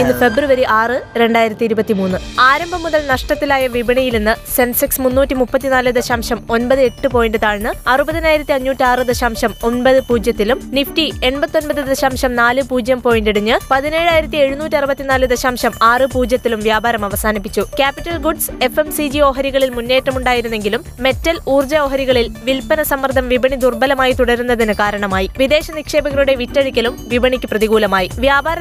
ഇന്ന് ഫെബ്രുവരി ആറ് രണ്ടായിരത്തി ഇരുപത്തി മൂന്ന് ആരംഭം മുതൽ നഷ്ടത്തിലായ വിപണിയിൽ നിന്ന് സെൻസെക്സ് മുന്നൂറ്റി മുപ്പത്തിനാല് ദശാംശം ഒൻപത് എട്ട് പോയിന്റ് താഴ്ന്ന് അറുപതിനായിരത്തി അഞ്ഞൂറ്റി ആറ് ദശാംശം ഒൻപത് പൂജ്യത്തിലും നിഫ്റ്റി എൺപത്തൊൻപത് ദശാംശം നാല് പൂജ്യം പോയിന്റ് ഇടിഞ്ഞ് പതിനേഴായിരത്തി എഴുന്നൂറ്റി അറുപത്തിനാല് ദശാംശം ആറ് പൂജ്യത്തിലും വ്യാപാരം അവസാനിപ്പിച്ചു. Capital goods F M C G ഓഹരികളിൽ മുന്നേറ്റമുണ്ടായിരുന്നെങ്കിലും മെറ്റൽ ഊർജ ഓഹരികളിൽ വിൽപ്പന സമ്മർദ്ദം വിപണി ദുർബലമായി തുടരുന്നതിന് കാരണമായി. വിദേശ നിക്ഷേപകരുടെ വിറ്റഴിക്കലും വിപണിക്ക് പ്രതികൂലമായി.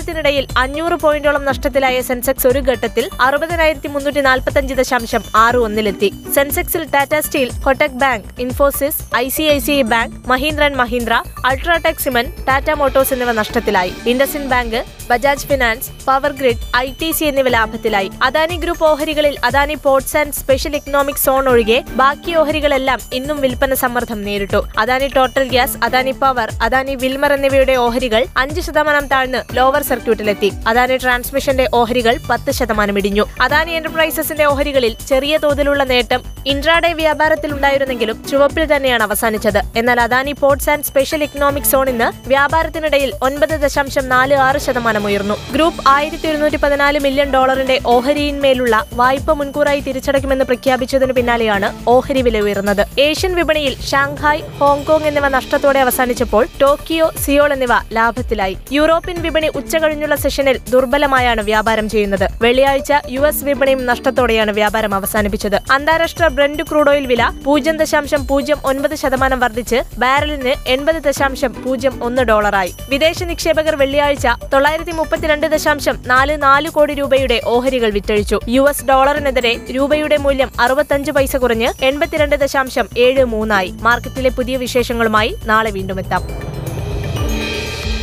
വ്യാപാരത്തിനിടയിൽ അഞ്ഞൂറ് പോയിന്റോളം നഷ്ടത്തിലായ സെൻസെക്സ് ഒരു ഘട്ടത്തിൽ അറുപതിനായിരത്തി മുന്നൂറ്റി നാൽപ്പത്തഞ്ച് ദശാംശം ആറ് ഒന്നിലെത്തി. സെൻസെക്സിൽ Tata steel Kotak bank Infosys I C I C I bank Mahindra and Mahindra UltraTech cement Tata motors എന്നിവ നഷ്ടത്തിലായി. IndusInd bank Bajaj finance power grid I T C എന്നിവ ലാഭത്തിലായി. Adani group ഓഹരികളിൽ Adani ports and special economic zone ഒഴികെ ബാക്കി ഓഹരികളെല്ലാം ഇന്നും വിൽപ്പന സമ്മർദ്ദം നേരിട്ടു. Adani total gas Adani power Adani Wilmar എന്നിവയുടെ ഓഹരികൾ അഞ്ച് ശതമാനം താഴ്ന്ന് ലോവർ സർക്യൂട്ടിലെത്തി. അദാനി ട്രാൻസ്മിഷന്റെ ഓഹരികൾ പത്ത് ശതമാനം ഇടിഞ്ഞു അദാനി എന്റർപ്രൈസസിന്റെ ഓഹരികളിൽ ചെറിയ തോതിലുള്ള നേട്ടം ഇൻട്രാഡേ വ്യാപാരത്തിൽ ഉണ്ടായിരുന്നെങ്കിലും ചുവപ്പിൽ തന്നെയാണ് അവസാനിച്ചത്. എന്നാൽ Adani ports and special economic zone ഇന്ന് വ്യാപാരത്തിനിടയിൽ ഒൻപത് ദശാംശം നാല് ആറ് ശതമാനം ഉയർന്നു. ഗ്രൂപ്പ് ആയിരത്തി ഒരുന്നൂറ്റി പതിനാല് മില്യൺ ഡോളറിന്റെ ഓഹരിയിന്മേലുള്ള വായ്പ മുൻകൂറായി തിരിച്ചടയ്ക്കുമെന്ന് പ്രഖ്യാപിച്ചതിന് പിന്നാലെയാണ് ഓഹരി വില ഉയർന്നത്. ഏഷ്യൻ വിപണിയിൽ ഷാങ്ഹായ് ഹോങ്കോങ് എന്നിവ നഷ്ടത്തോടെ അവസാനിച്ചപ്പോൾ ടോക്കിയോ സിയോൾ എന്നിവ ലാഭത്തിലായി. യൂറോപ്യൻ വിപണി ഉച്ചകഴിഞ്ഞുള്ള സെഷനിൽ ദുർബലമായാണ് വ്യാപാരം ചെയ്യുന്നത്. വെള്ളിയാഴ്ച യു എസ് വിപണിയും നഷ്ടത്തോടെയാണ് വ്യാപാരം അവസാനിപ്പിച്ചത്. അന്താരാഷ്ട്ര ബ്രന്റ് ക്രൂഡ് ഓയിൽ വില പൂജ്യം ദശാംശം പൂജ്യം ഒൻപത് ശതമാനം വർദ്ധിച്ച് ബാരലിന് എൺപത് ദശാംശം പൂജ്യം ഒന്ന് ഡോളറായി. വിദേശ നിക്ഷേപകർ വെള്ളിയാഴ്ച തൊള്ളായിരത്തി മുപ്പത്തിരണ്ട് ദശാംശം നാല് നാല് കോടി രൂപയുടെ ഓഹരികൾ വിറ്റഴിച്ചു. യു എസ് ഡോളറിനെതിരെ രൂപയുടെ മൂല്യം അറുപത്തഞ്ച് പൈസ കുറഞ്ഞ് എൺപത്തിരണ്ട് ദശാംശം ഏഴ് മൂന്നായി. മാർക്കറ്റിലെ പുതിയ വിശേഷങ്ങളുമായി നാളെ വീണ്ടും എത്താം.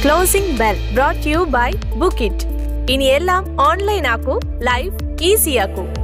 Closing bell brought you by book it ഇനി എല്ലാം ഓൺലൈൻ ആക്കൂ ലൈഫ് ഈസി ആക്കൂ.